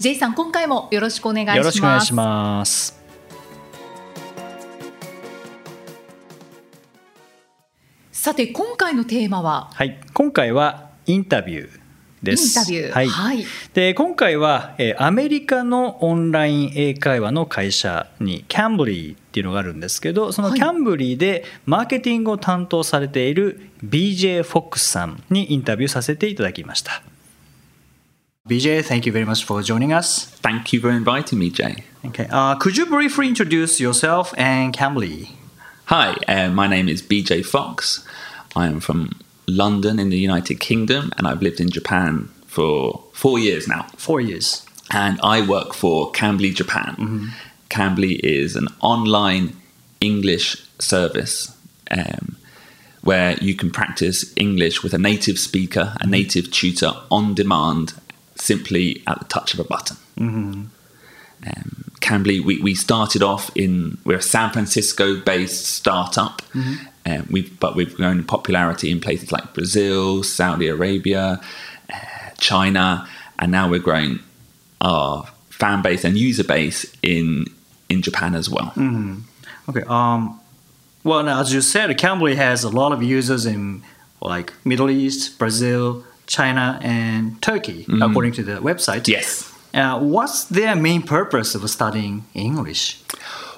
J さん今回もよろしくお願いします。よろしくお願いします。さて今回のテーマは？はい。今回はインタビューです。インタビュー。はい、はい。で今回は、えーアメリカのオンライン英会話の会社にキャンブリーっていうのがあるんですけどそのはい。キャンブリーでマーケティングを担当されている BJ フォックスさんにインタビューさせていただきました BJ, thank you very much for joining us. Thank you for inviting me, Jay. Okay, uh, could you briefly introduce yourself and Cambly? Hi, uh, my name is BJ Fox. I am from London in the United Kingdom and I've lived in Japan for four years now. Four years. And I work for Cambly Japan. Cambly is an online English service um, where you can practice English with a native speaker, a native tutor on demand, simply at the touch of a button. Um, Cambly, we, we started off in we're a San Francisco based startup, um, we've but we've grown in popularity in places like Brazil, Saudi Arabia, uh, China, and now we're growing our fan base and user base in in Japan as well. Okay. Um, well, now, as you said, Cambly has a lot of users in like Middle East, Brazil, China, and Turkey, mm. according to the website. Yes. Uh, what's their main purpose of studying English?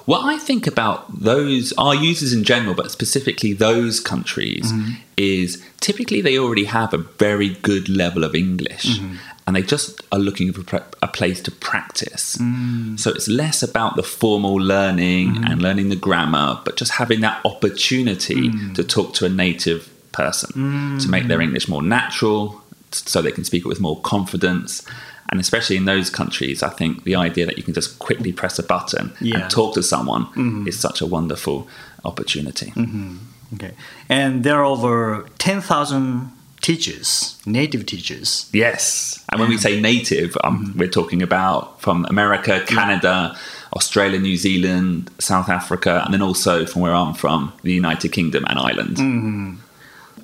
What I think about those, our users in general, but specifically those countries, mm-hmm. is typically they already have a very good level of English mm-hmm. and they just are looking for a place to practice. Mm. So it's less about the formal learning mm-hmm. and learning the grammar, but just having that opportunity mm. to talk to a native person to make their English more natural so they can speak it with more confidence. And especially in those countries, I think the idea that you can just quickly press a button Yeah. and talk to someone mm-hmm. is such a wonderful opportunity. Mm-hmm. Okay. And there are over 10,000 teachers, native teachers. Yes. And when we say native, um, mm-hmm. we're talking about from America, Canada, Australia, New Zealand, South Africa, and then also from where I'm from, the United Kingdom and Ireland.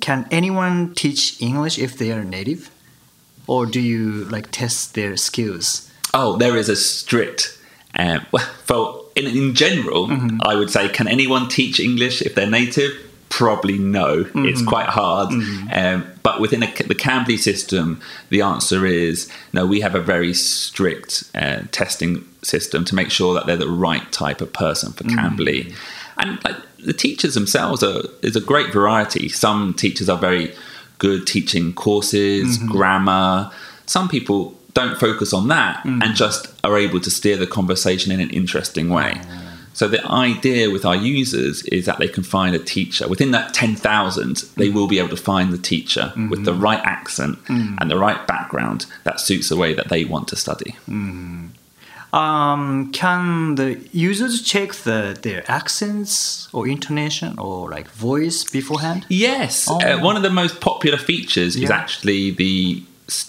Can anyone teach English if they are native? Or do you like test their skills? Oh, there is a strict. Um, well, for in, in general, I would say, can anyone teach English if they're native? Probably no. It's quite hard. Um, but within a, the Cambly system, the answer is no. We have a very strict uh, testing system to make sure that they're the right type of person for Cambly. And like, the teachers themselves are is a great variety. Some teachers are very good teaching courses, mm-hmm. grammar. Some people don't focus on that mm. and just are able to steer the conversation in an interesting way. So the idea with our users is that they can find a teacher within that 10,000 they mm. will be able to find the teacher with the mm-hmm. right accent mm. and the right background that suits the way that they want to study. Um, can the users check the, their accents or intonation or like voice beforehand? Yes, Oh. uh, one of the most popular features is actually the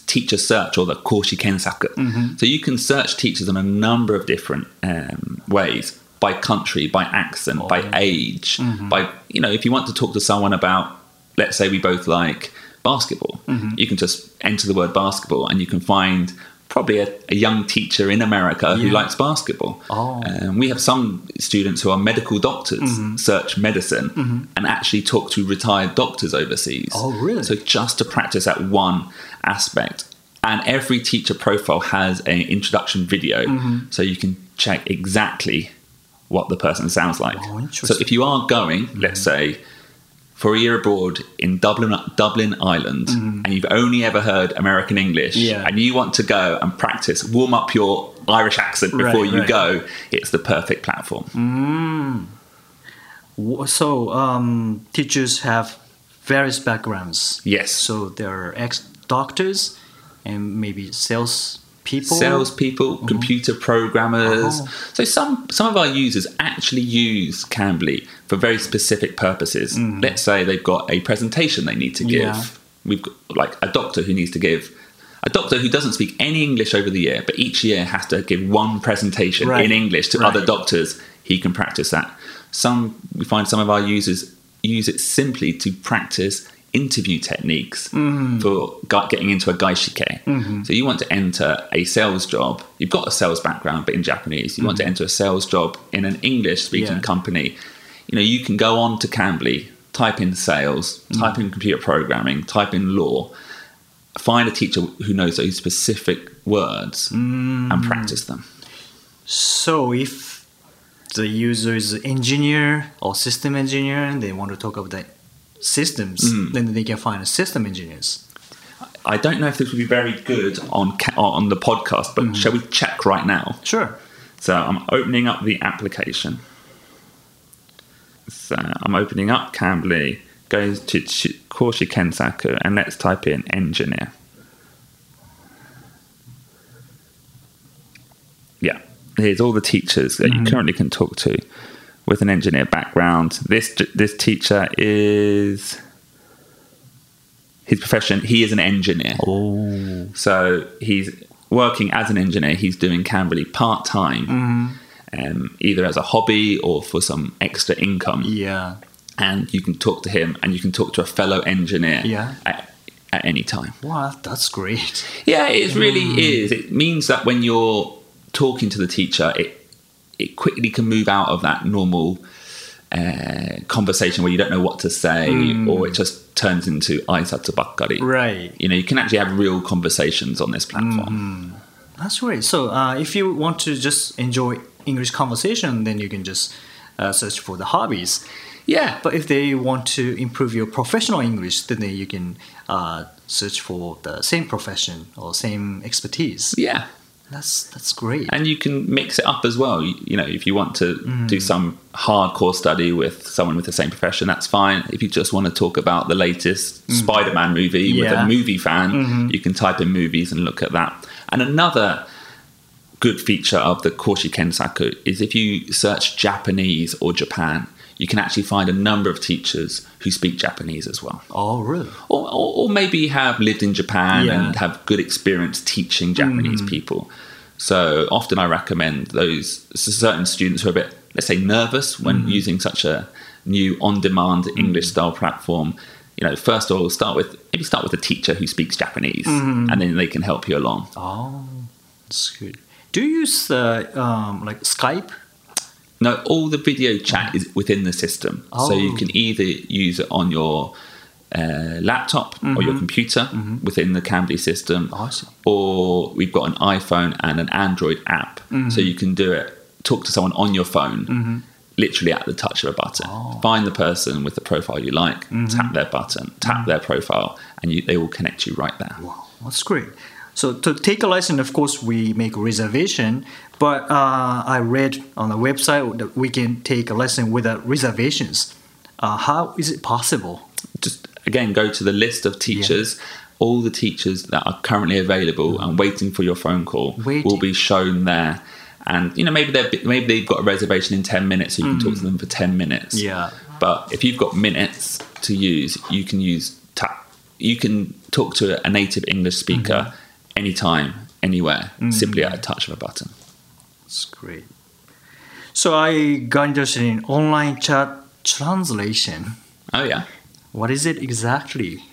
teacher search or the koshi kensaku. Mm-hmm. So you can search teachers in a number of different um, ways by country, by accent, by Oh. age, Mm-hmm. by you know if you want to talk to someone about, let's say we both like basketball, Mm-hmm. you can just enter the word basketball and you can find. Probably a, a young teacher in America who likes basketball. Oh. Um, we have some students who are medical doctors, Mm-hmm. search medicine, and actually talk to retired doctors overseas. Oh, really? So just to practice that one aspect. And every teacher profile has an introduction video, Mm-hmm. so you can check exactly what the person sounds like. Oh, so interesting. Mm-hmm. if you are going, let's say, for a year abroad in Dublin, Dublin, Ireland, and you've only ever heard American English. Yeah. and you want to go and practice, warm up your Irish accent before Right, you right. go, it's the perfect platform. W- So um, teachers have various backgrounds. Yes. So there are ex doctors and maybe sales people. salespeople, mm-hmm. computer programmers. So some some of our users actually use Cambly for very specific purposes. Mm-hmm. Let's say they've got a presentation they need to give. Yeah. We've got like a doctor who needs to give. A doctor who doesn't speak any English over the year, but each year has to give one presentation Right. in English to Right. other doctors. He can practice that. Some we find some of our users use it simply to practice interview techniques mm. for getting into a gaishike. Mm-hmm. So you want to enter a sales job. You've got a sales background, but in Japanese, you want to mm-hmm. enter a sales job in an English-speaking Yeah. company. You know, you can go on to Cambly, type in sales, mm. type in computer programming, type in law, find a teacher who knows those specific words and mm. practice them. So if the user is engineer or system engineer and they want to talk about the systems, Mm. then they can find system engineers. I don't know if this would be very good on on the podcast, but shall we check right now? Sure. So I'm opening up the application. So I'm opening up Cambly, goes to Korshi Kensaku, and let's type in engineer. Yeah, here's all the teachers that you currently can talk to with an engineer background. This this teacher is his profession. He is an engineer. Oh. So he's working as an engineer. He's doing Cambly part time, um, either as a hobby or for some extra income. Yeah. And you can talk to him, and you can talk to a fellow engineer Yeah. at, at any time. Wow, that's great. Yeah, it really is. It means that when you're talking to the teacher, it it quickly can move out of that normal uh, conversation where you don't know what to say, or it just turns into aisatsu bakkari. Right. You know, you can actually have real conversations on this platform. That's great. So uh, if you want to just enjoy English conversation, then you can just uh, search for the hobbies. Yeah, But if they want to improve your professional English, then you can uh, search for the same profession or same expertise. yeah. That's that's great. And you can mix it up as well. You, you know, if you want to mm. do some hardcore study with someone with the same profession, that's fine. If you just want to talk about the latest mm. Spider-Man movie with a movie fan, mm-hmm. you can type in movies and look at that. And another good feature of the Koshi Kensaku is if you search Japanese or Japan, you can actually find a number of teachers who speak Japanese as well. oh, really? Or, or, or maybe have lived in Japan Yeah. and have good experience teaching Japanese people. So often I recommend those certain students who are a bit, let's say, nervous when using such a new on-demand English style platform. You know, first of all, start with maybe start with a teacher who speaks Japanese, and then they can help you along. Oh, that's good. Do you use uh, um, like Skype? No, all the video chat is within the system. So you Oh. can either use it on your uh, laptop or your mm-hmm. computer mm-hmm. within the Cambly system, Oh, I see. or we've got an iPhone and an Android app. So mm-hmm. you can do it, talk to someone on your phone, literally at the touch of a button. Oh. Find the person with the profile you like, tap their button, tap their profile, and you, they will connect you right there. Wow, that's great. So to take a lesson, of course, we make a reservation. But uh, I read on the website that we can take a lesson without reservations. Uh, how is it possible? just again go to the list of teachers all the teachers that are currently available and waiting for your phone call Waiting. will be shown there and you know maybe they're maybe they've got a reservation in 10 minutes so you can talk to them for 10 minutes Yeah. but if you've got minutes to use you can use tap you can talk to a native english speaker anytime anywhere mm. simply at a touch of a button That's great. So I got interested in online chat translation. oh yeah What is it exactly?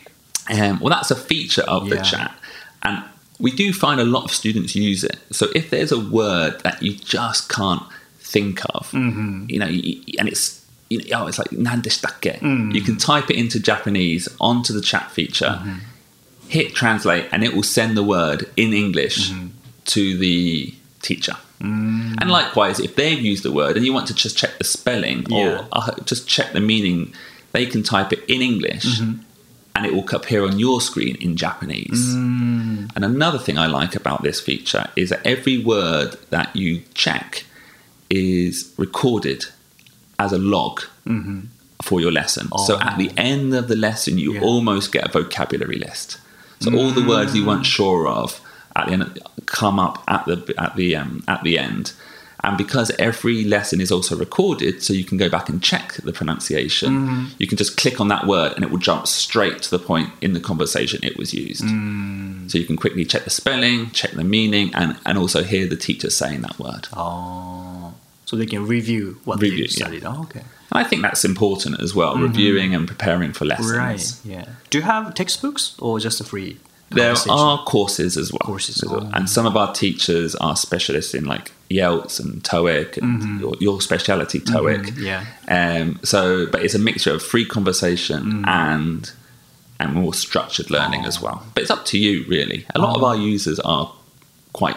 Um, well, that's a feature of the chat, and we do find a lot of students use it. So if there's a word that you just can't think of, mm-hmm. you know, and it's you know, oh, it's like nandeshitakke. Mm. You can type it into Japanese onto the chat feature, mm-hmm. Hit translate, and it will send the word in English mm-hmm. to the teacher. Mm. And likewise, if they've used the word and you want to just check the spelling Yeah. or uh, just check the meaning, they can type it in English mm-hmm. and it will appear on your screen in Japanese. Mm. And another thing I like about this feature is that every word that you check is recorded as a log mm-hmm. for your lesson. So at oh. the end of the lesson, you Yeah. almost get a vocabulary list. So all the words you weren't sure of at the end come up at the at the um, at the end. And because every lesson is also recorded, so you can go back and check the pronunciation, Mm-hmm. you can just click on that word and it will jump straight to the point in the conversation it was used. Mm. So you can quickly check the spelling, check the meaning, and, and also hear the teacher saying that word. Oh, so they can review what Review, they studied. Oh, okay. I think that's important as well, reviewing and preparing for lessons. Mm-hmm. Right. Yeah. Do you have textbooks or just a free? There are courses as well. Courses, as well. oh. And some of our teachers are specialists in like YELTS and TOEIC and your, your speciality TOEIC. Mm-hmm. yeah. Um, so, but it's a mixture of free conversation Mm. and and more structured learning as well. But it's up to you, really. A lot of Oh. our users are quite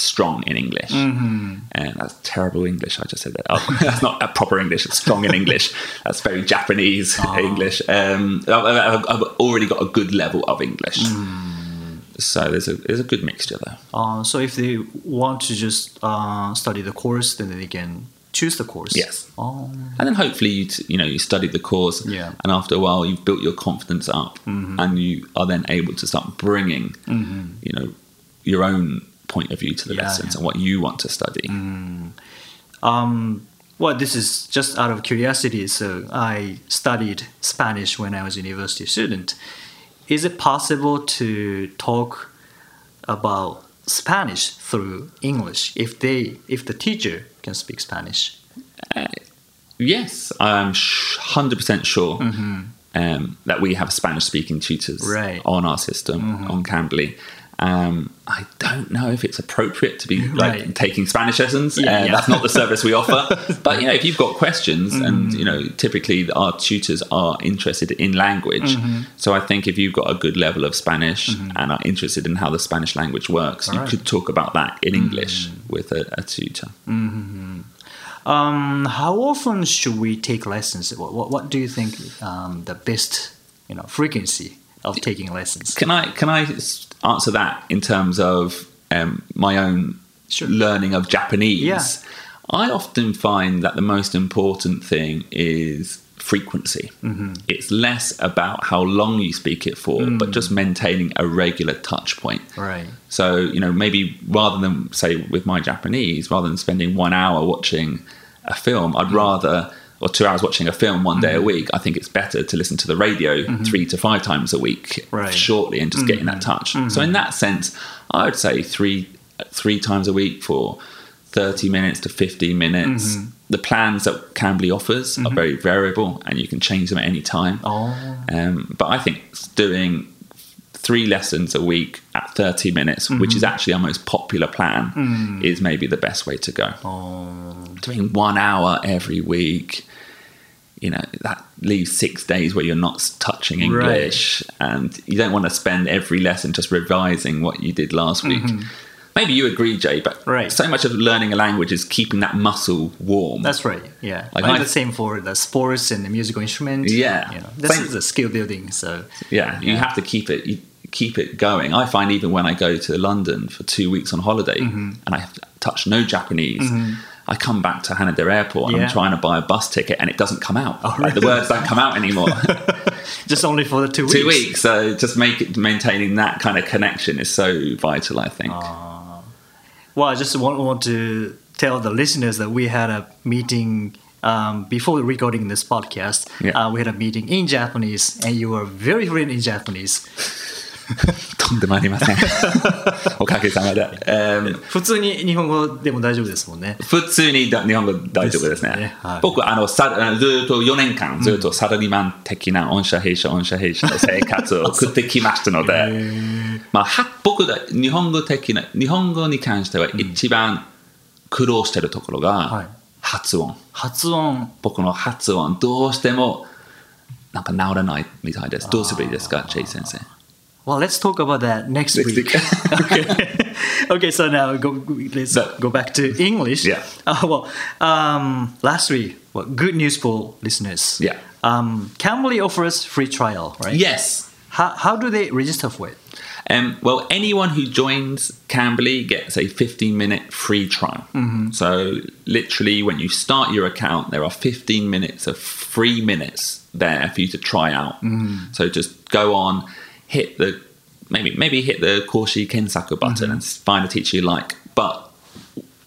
strong in English. Mm-hmm. And that's terrible English. I just said that. Oh, that's not a proper English. It's strong in English. That's very Japanese Oh. English. Um, I've, I've, already got a good level of English. Mm. So there's a there's a good mixture there. Uh, so if they want to just uh, study the course, then they can choose the course. Yes. Oh. And then hopefully you t- you know you studied the course, Yeah. and after a while you've built your confidence up, Mm-hmm. and you are then able to start bringing you know your own point of view to the Yeah, lessons yeah. and what you want to study. Um, well, this is just out of curiosity. So I studied Spanish when I was a university student. Is it possible to talk about Spanish through English if they if the teacher can speak Spanish? Yes, I'm hundred percent sure um, that we have Spanish speaking tutors Mm-hmm. Right. Mm-hmm. on our system on Cambly. Um, I don't know if it's appropriate to be like Right. taking Spanish lessons. Yeah, uh, yeah. That's not the service we offer. but you know, if you've got questions, Mm-hmm. and you know, typically our tutors are interested in language. Mm-hmm. So I think if you've got a good level of Spanish and are interested in how the Spanish language works, you Right. Mm-hmm. could talk about that in English with a, a tutor. Um, how often should we take lessons? What, what, what do you think um, the best you know frequency of taking lessons? Can I can I answer that in terms of um, my own Sure. learning of Japanese? Yeah. I often find that the most important thing is frequency. Mm-hmm. It's less about how long you speak it for, Mm. but just maintaining a regular touch point. Right. So, you know, maybe rather than say with my Japanese, rather than spending one hour watching a film, Mm. I'd rather, or two hours watching a film one day a week, I think it's better to listen to the radio three to five times a week Mm-hmm. Right. Mm-hmm. shortly and just getting that touch. So, in that sense, I would say three three times a week for 30 minutes to 15 minutes. Mm-hmm. The plans that Cambly offers are very variable and you can change them at any time. Oh. Um, but I think doing three lessons a week at 30 minutes, which Mm-hmm. is actually our most popular plan, Mm. is maybe the best way to go. Oh. Doing one hour every week, you know, that leaves six days where you're not touching English and you don't want to spend every lesson just revising what you did last week. Maybe you agree, Jay, but Mm-hmm. Right. so much of learning a language is keeping that muscle warm. That's right. Yeah. Like Like the same for the sports and the musical instrument. Yeah. You know, this Same- is a skill building. So Yeah, you Yeah. have to keep it. You keep it going. I find even when I go to London for two weeks on holiday Mm-hmm. and I have to touch no Japanese, I come back to Haneda Airport and Yeah. I'm trying to buy a bus ticket and it doesn't come out. Oh, Like, the words don't come out anymore. just only for the two weeks. two weeks. So just make it maintaining that kind of connection is so vital. I think. Well, I just want, want to tell the listeners that we had a meeting um, before recording this podcast. Yeah. Uh, we had a meeting in Japanese, and you were very fluent in Japanese. とんでもありません。おかげさまで。Um, 普通に日本語でも大丈夫ですもんね。普通にだ日本語大丈夫ですね。ですねはい僕あのさずっと4年間ずっとサラリーマン的な御社弊社御社弊社の生活を送ってきましたので、まあは僕が日本語的な日本語に関しては一番苦労してるところはいが発音。発音。僕の発音どうしてもなんか治らないみたいです。どうすればいいですか、チェイ先生？Well, let's talk about that next, Next week. week. okay. okay, so now go, let's So- go back to English. Yeah. Uh, well, um, last week, well, good news for listeners. Yeah. Um, Cambly offers free trial, right? Yes. How, how do they register for it? Um, well, anyone who joins Cambly gets a 15 minute free trial. So, literally, when you start your account, there are 15 minutes of free minutes there for you to try out. So, just go on, hit the maybe maybe hit the Koshi Kensaku button mm-hmm. and find a teacher you like. But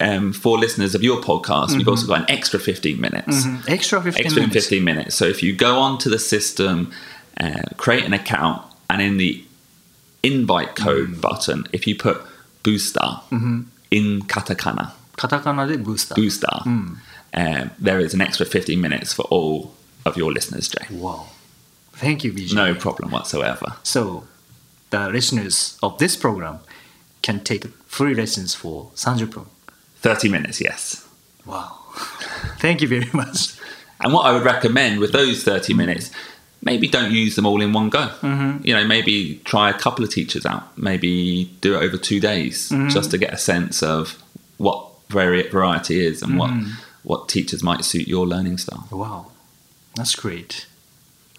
um, for listeners of your podcast, mm-hmm. we've also mm-hmm. got an extra 15 minutes. Mm-hmm. Extra 15 extra minutes. 15 minutes. So if you go onto the system, uh, create an account, and in the invite code mm-hmm. button, if you put booster mm-hmm. in katakana, katakana de booster, booster, mm. um, there is an extra 15 minutes for all of your listeners, Jay. Wow. Thank you, Vijay. No problem whatsoever. So, the listeners of this program can take free lessons for 30分。30 minutes, yes. Wow. Thank you very much. And what I would recommend with those 30 minutes, maybe don't use them all in one go. Mm-hmm. You know, maybe try a couple of teachers out. Maybe do it over two days mm-hmm. just to get a sense of what vari- variety is and what, mm-hmm. what teachers might suit your learning style. Wow. That's great.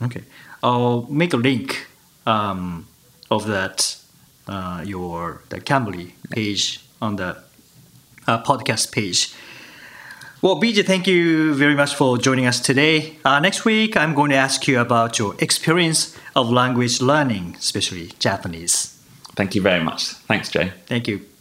Okay. I'll make a link um, of that, uh, your the Cambly page on the uh, podcast page. Well, BJ, thank you very much for joining us today. Uh, next week, I'm going to ask you about your experience of language learning, especially Japanese. Thank you very much. Thanks, Jay. Thank you.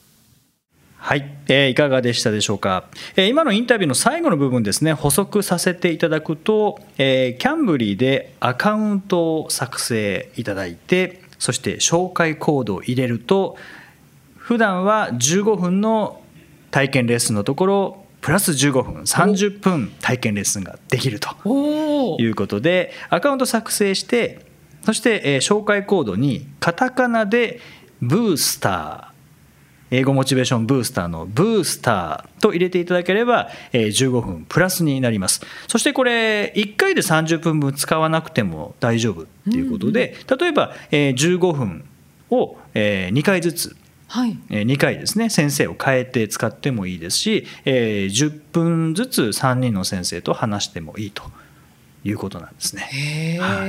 はい、えーいかがでしたでしょうか、えー今のインタビューの最後の部分ですね。補足させていただくと、えーキャンブリーでアカウントを作成いただいてそして紹介コードを入れると普段は15分の体験レッスンのところプラス15分30分体験レッスンができるということでアカウント作成してそして、えー紹介コードにカタカナでブースター英語モチベーションブースターのブースターと入れていただければえー15分プラスになります。そしてこれ1回で30分分使わなくても大丈夫っていうことで例えばえー15分をえ2回ずつはい。えー2回ですね先生を変えて使ってもいいですし、えー10分ずつ3人の先生と話してもいいということなんですね。へえ、は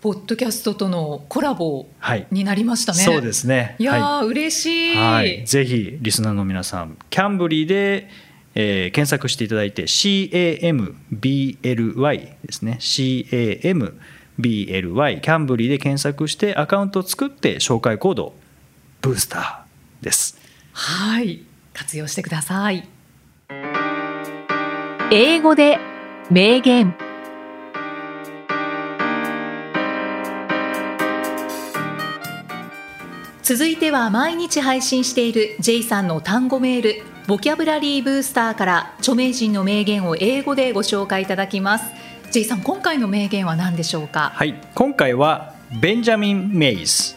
ポッドキャストとのコラボはいになりましたね。そうですね。いやー、は嬉しい。い、はい、ぜひリスナーの皆さん、キャンブリーで、えー検索していただいて CAMBLY ですね。CAMBLY キャンブリーで検索してアカウントを作って紹介コードブースターです。はい、活用してください。英語で名言続いては毎日配信している J さんの単語メールボキャブラリーブースターから著名人の名言を英語でご紹介いただきます J さん今回の名言は何でしょうか？はい、今回はベンジャミン・メイズ、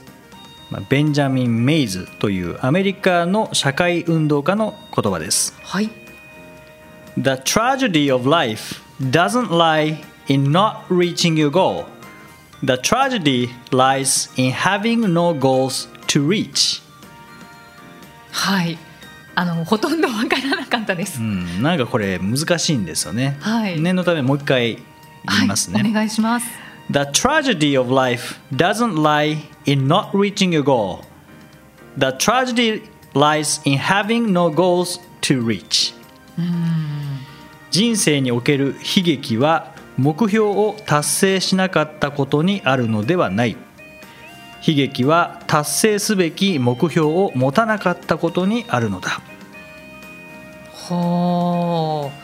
まあベンジャミン・メイズというアメリカの社会運動家の言葉です。はい The tragedy of life doesn't lie in not reaching your goal. The tragedy lies in having no goals to reach. はいあのほとんどわからなかったです、うん、なんかこれ難しいんですよね。はい念のためもう一回言いますね。はい、お願いします The tragedy of life doesn't lie in not reaching your goal. The tragedy lies in having no goals to reach. 人生における悲劇は目標を達成しなかったことにあるのではない。悲劇は達成すべき目標を持たなかったことにあるのだ。ほう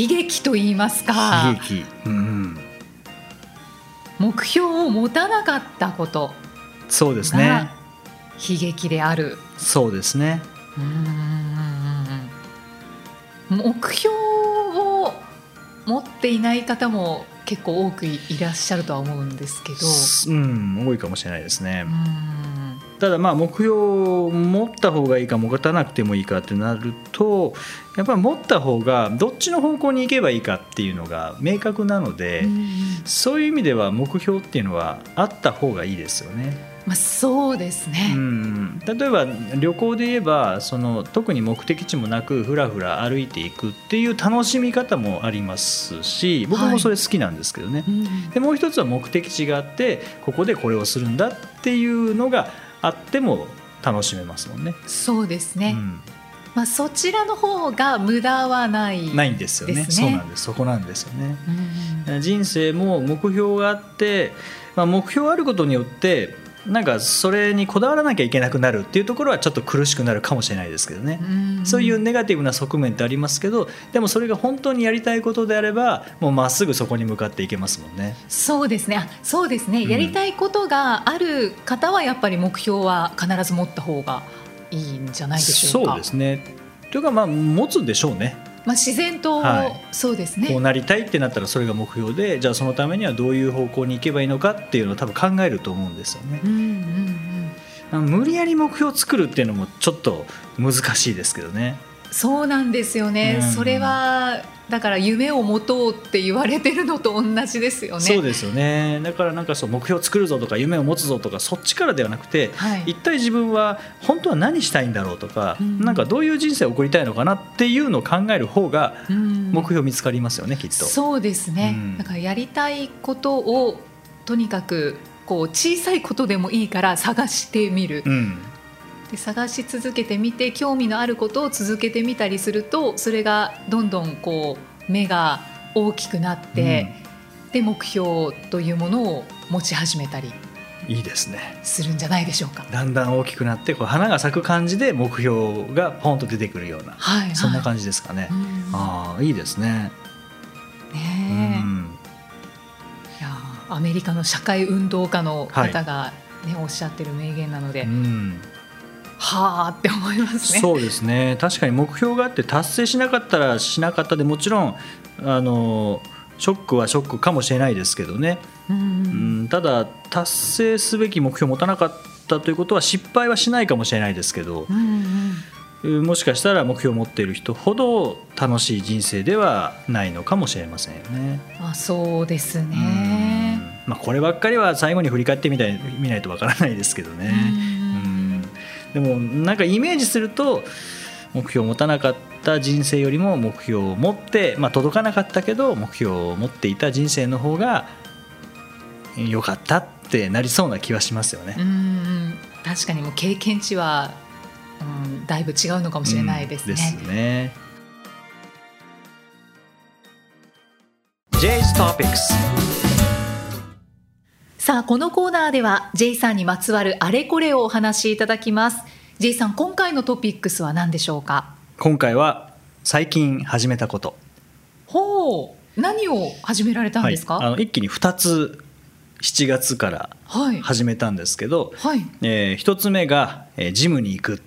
悲劇と言いますか悲劇。うん、目標を持たなかったことそうですねが。悲劇であるそうですね。うーん目標を持っていない方も結構多くいらっしゃるとは思うんですけどうん、多いかもしれないですねう。んただまあ目標を持った方がいいか持たなくてもいいかってなるとやっぱり持った方がどっちの方向に行けばいいかっていうのが明確なので、そういう意味では目標っていうのはあった方がいいですよね。まあ、そうですうね、ん、例えば旅行で言えばその特に目的地もなくふらふら歩いていくっていう楽しみ方もありますし僕もそれ好きなんですけどね。うんでもう一つは目的地があってここでこれをするんだっていうのがあっても楽しめますもんね。そうですね、うん。まあ、そちらの方が無駄はないないんですよね。そうなんです。そこなんですよね。うん。人生も目標があって、まあ、目標あることによってなんかそれにこだわらなきゃいけなくなるっていうところはちょっと苦しくなるかもしれないですけどね、うん。そういうネガティブな側面ってありますけどでもそれが本当にやりたいことであればもうまっすぐそこに向かっていけますもんね。そうですね。あそうですね、ん。やりたいことがある方はやっぱり目標は必ず持った方がいいんじゃないでしょうか。そうですね。というかまあ持つでしょうねまあ、自然と、はい。そうですね。こうなりたいってなったらそれが目標でじゃあそのためにはどういう方向に行けばいいのかっていうのを多分考えると思うんですよね。うんうんうん。無理やり目標を作るっていうのもちょっと難しいですけどねそうなんですよね、うん。それはだから夢を持とうって言われてるのと同じですよね。そうですよね。だからなんかそう目標を作るぞとか夢を持つぞとかそっちからではなくてはい。一体自分は本当は何したいんだろうとか、うん。なんかどういう人生を送りたいのかなっていうのを考える方がうん。目標見つかりますよねきっと。そうですね、うん。だからやりたいことをとにかくこう小さいことでもいいから探してみる、うんで探し続けてみて興味のあることを続けてみたりするとそれがどんどんこう目が大きくなって、で目標というものを持ち始めたりいいですね。するんじゃないでしょうか。だんだん大きくなってこう花が咲く感じで目標がポンと出てくるようなはい、はい、そんな感じですかね。うんああいいですね。うねいやーアメリカの社会運動家の方が、ねおっしゃってる名言なので、うんはあって思いますね。そうですね確かに目標があって達成しなかったらしなかったでもちろんあのショックはショックかもしれないですけどね、うんううんん、ただ達成すべき目標を持たなかったということは失敗はしないかもしれないですけどうんうんうんもしかしたら目標を持っている人ほど楽しい人生ではないのかもしれませんよね。あそうですうんね。まあ、こればっかりは最後に振り返ってみたい見ないとわからないですけどね。うんでもなんかイメージすると目標を持たなかった人生よりも目標を持って、まあ、届かなかったけど目標を持っていた人生の方が良かったってなりそうな気はしますよねうん。うん確かにもう経験値は、うん、だいぶ違うのかもしれないですね。うんですね。J's Topics さあこのコーナーでは J さんにまつわるあれこれをお話しいただきます。J さん今回のトピックスは何でしょうか？今回は最近始めたこと、ほう何を始められたんですか？はい、あの一気に2つ7月からはい。始めたんですけど、はい。え1つ目が、えージムに行く。っ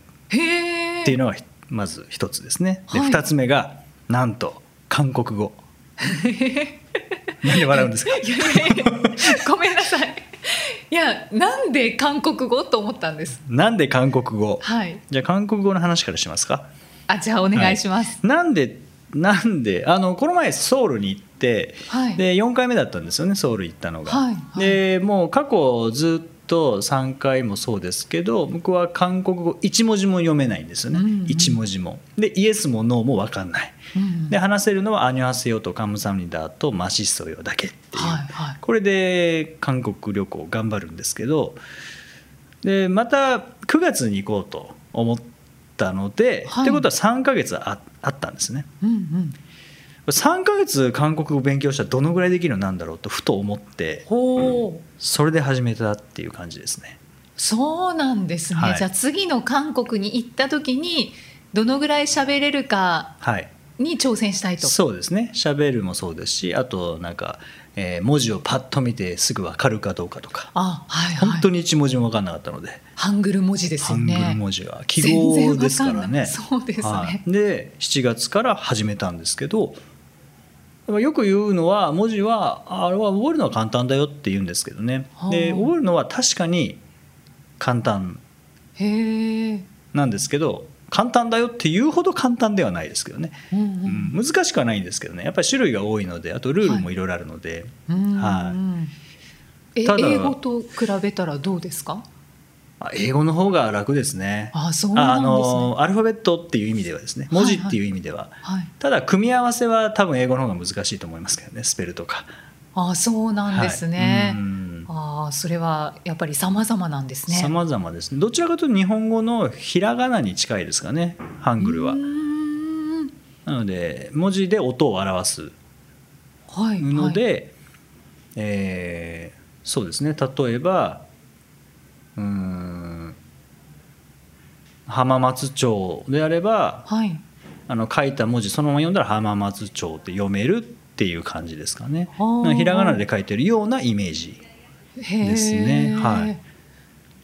ていうのがひまず1つですねではい2つ目がなんと韓国語 なんで笑うんですか？ごめんなさい。いやなんで韓国語？と思ったんです。なんで韓国語？はい。じゃあ韓国語の話からしますか？あじゃあお願いします。なんでなんで？あのこの前ソウルに行って、はいで4回目だったんですよねソウル行ったのが。はいはいでもう過去ずっと3回もそうですけど僕は韓国語1文字も読めないんですよね、うんうん。1文字も。でイエスもノーも分かんない。うんで話せるのは「アニュハセヨ」と「カムサムニダ」と「マシッソヨ」だけっていう、はいはい。これで韓国旅行頑張るんですけどでまた9月に行こうと思ったので、はい。ってことは3ヶ月ああったんですね。うんうん。3ヶ月韓国語勉強したらどのぐらいできるようになるんだろうとふと思ってほう。それで始めたっていう感じですねそうなんですね。はいじゃあ次の韓国に行った時にどのぐらい喋れるかはいに挑戦したいと。そうですね喋るもそうですしあとなんか、えー文字をパッと見てすぐ分かるかどうかとかあはいはい。本当に1文字も分かんなかったので、ハングル文字ですハングよね。ル文字は記号ですからね。そうですねはいで7月から始めたんですけどよく言うのは文字はああれは覚えるのは簡単だよって言うんですけどね。はあ。で覚えるのは確かに簡単。なんですけど簡単だよっていうほど簡単ではないですけどね、うんうん。難しくはないんですけどね。やっぱり種類が多いのであとルールもい。ろいろあるので、うん。はえただ英語と比べたらどうですか？あ英語の方が楽ですね。あそうなんですね。あのアルファベットっていう意味ではですね文字っていう意味では、はい。ただ組み合わせは多分英語の方が難しいと思いますけどねスペルとかあそうなんですね。はいうんあそれはやっぱり様々なんですね。様々ですねどちらかというと日本語のひらがなに近いですかねハングルはなので文字で音を表すはい。ので、えーそうですね例えば浜松町であればはい。あの書いた文字そのまま読んだら浜松町って読めるっていう感じですかね。ひらがなで書いてるようなイメージですね。はい。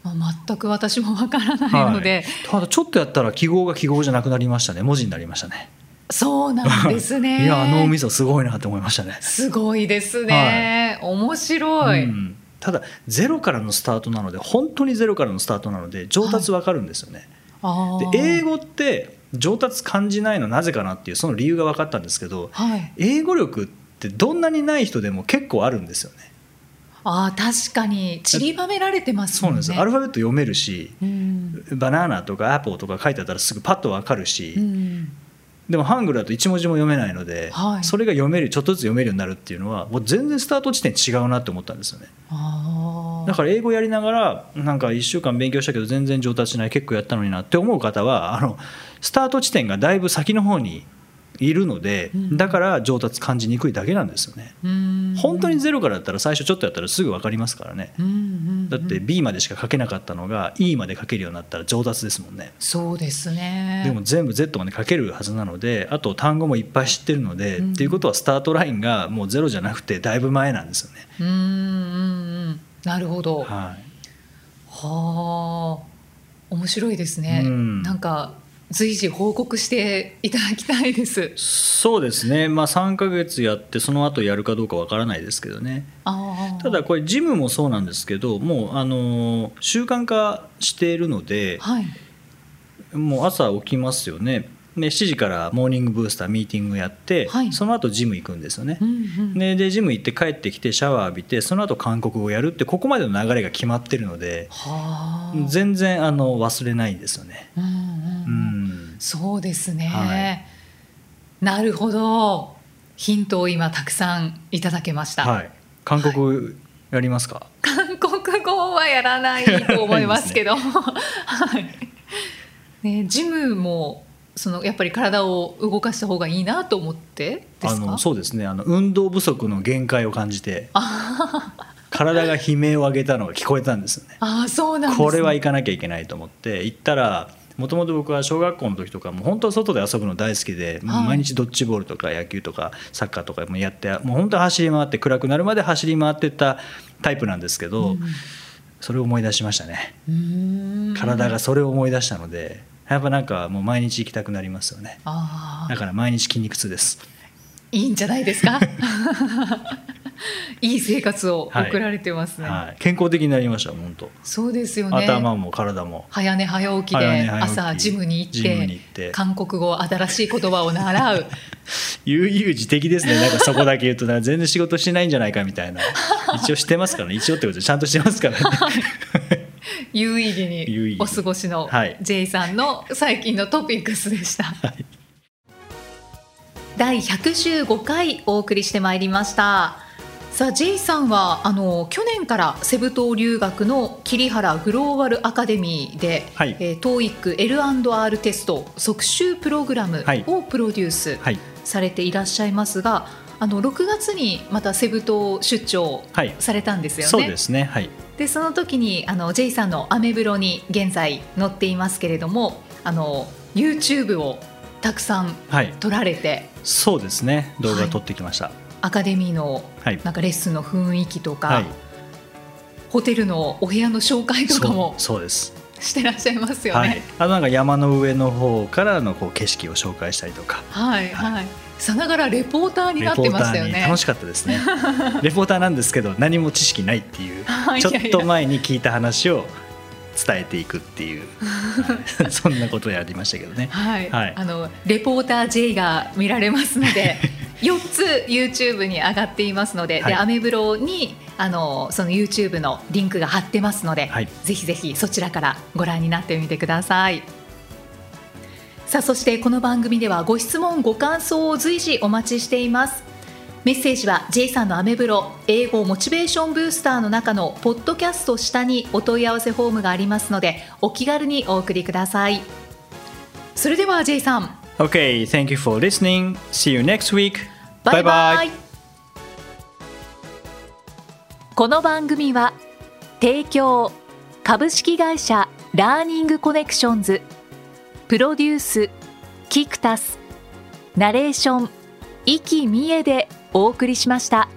まあ全く私もわからないので、はい。ただちょっとやったら記号が記号じゃなくなりましたね。文字になりましたね。そうなんですね。いや脳みそすごいなって思いましたね。すごいですね、面白い、うん。ただゼロからのスタートなので本当にゼロからのスタートなので上達わかるんですよね、あーで英語って上達感じないのなぜかなっていうその理由が分かったんですけどはい。英語力ってどんなにない人でも結構あるんですよね。あー確かに。散りばめられてますそうなんですアルファベット読めるしうん。バナナとかアポーとか書いてあったらすぐパッと分かるし、うんでもハングルだと一文字も読めないので、はい。それが読めるちょっとずつ読めるようになるっていうのはもう全然スタート地点違うなって思ったんですよね。だから英語やりながらなんか1週間勉強したけど全然上達しない結構やったのになって思う方はあのスタート地点がだいぶ先の方にいるのでうん。だから上達感じにくいだけなんですよね。うん。本当にゼロからだったら最初ちょっとやったらすぐ分かりますからね。うんうんうん。だって B までしか書けなかったのが E まで書けるようになったら上達ですもんね。そうですね。でも全部 Z まで書けるはずなのであと単語もいっぱい知ってるので、うん。っていうことはスタートラインがもうゼロじゃなくてだいぶ前なんですよね。うんうんうん。なるほど。ははい、あ。面白いですね、うん。なんか随時報告していただきたいです。そうですね、まあ、3ヶ月やってその後やるかどうかわからないですけどね。ただこれジムもそうなんですけどもうあの習慣化しているのではい。もう朝起きますよね。で7時からモーニングブースターミーティングやって、はい。その後ジム行くんですよね。う。んうん。ででジム行って帰ってきてシャワー浴びてその後韓国語をやるってここまでの流れが決まってるのではあ。全然あの忘れないんですよね。うんうんううんんそうですね、はい。なるほど。ヒントを今たくさんいただけました、はい、韓国語やりますか、韓国語はやらないと思いますけど。はい。ね、ジムもそのやっぱり体を動かした方がいいなと思ってですか？あのそうですね。あの運動不足の限界を感じて体が悲鳴を上げたのが聞こえたんですよね。ああそうなんです、ね、これは行かなきゃいけないと思って行ったらもともと僕は小学校の時とかも本当は外で遊ぶの大好きで、はい。毎日ドッジボールとか野球とかサッカーとかもやってもう本当は走り回って暗くなるまで走り回ってったタイプなんですけど、それを思い出しましたね。体がそれを思い出したのでやっぱなんかもう毎日行きたくなりますよね。だから毎日筋肉痛です。いいんじゃないですか？いい生活を送られてますね、はい、健康的になりました本当、そうですよね。頭も体も。早寝早起きで朝ジムに行って韓国語新しい言葉を習う。悠々自適ですね。なんかそこだけ言うとなんか全然仕事してないんじゃないかみたいな。一応してますからね。一応ってことでちゃんとしてますからね。有意義にお過ごしのはい。J さんの最近のトピックスでした、い。第115回お送りしてまいりましたさあ J さんはあの去年からセブ島留学の桐原グローバルアカデミーで、はい。えー、TOEIC L&R テスト即習プログラムはい。をプロデュースはい。されていらっしゃいますが、あの6月にまたセブ島出張はい。されたんですよね。そうですね。はい。でその時にあの J さんのアメブロに現在載っていますけれどもあの YouTube をたくさんはい。撮られて。そうですね。動画撮ってきましたアカデミーのはい。なんかレッスンの雰囲気とか、はい。ホテルのお部屋の紹介とかもそうです。してらっしゃいますよはい。ね。あとなんか山の上の方からのこう景色を紹介したりとか。はいはい、さながらレポーターにレなってましたよね。楽しかったですね。レポーターなんですけど何も知識ないっていう。はいちょっと前に聞いた話を伝えていくっていう。はい。そんなことをやりましたけどね。はい、はい。あのレポーター J が見られますので 4つ YouTube に上がっていますので,、はいでアメブロにあのその YouTube のリンクが貼ってますので、はいぜひぜひそちらからご覧になってみてください。さあそしてこの番組ではご質問ご感想を随時お待ちしていますメッセージは J さんのアメブロ英語モチベーションブースターの中のポッドキャスト下にお問い合わせフォームがありますのでお気軽にお送りくださいそれでは J さん Okay, thank you for listening. See you next week. バイバイこの番組は提供株式会社ラーニングコネクションズプロデュースキクタスナレーション生きみえでお送りしました。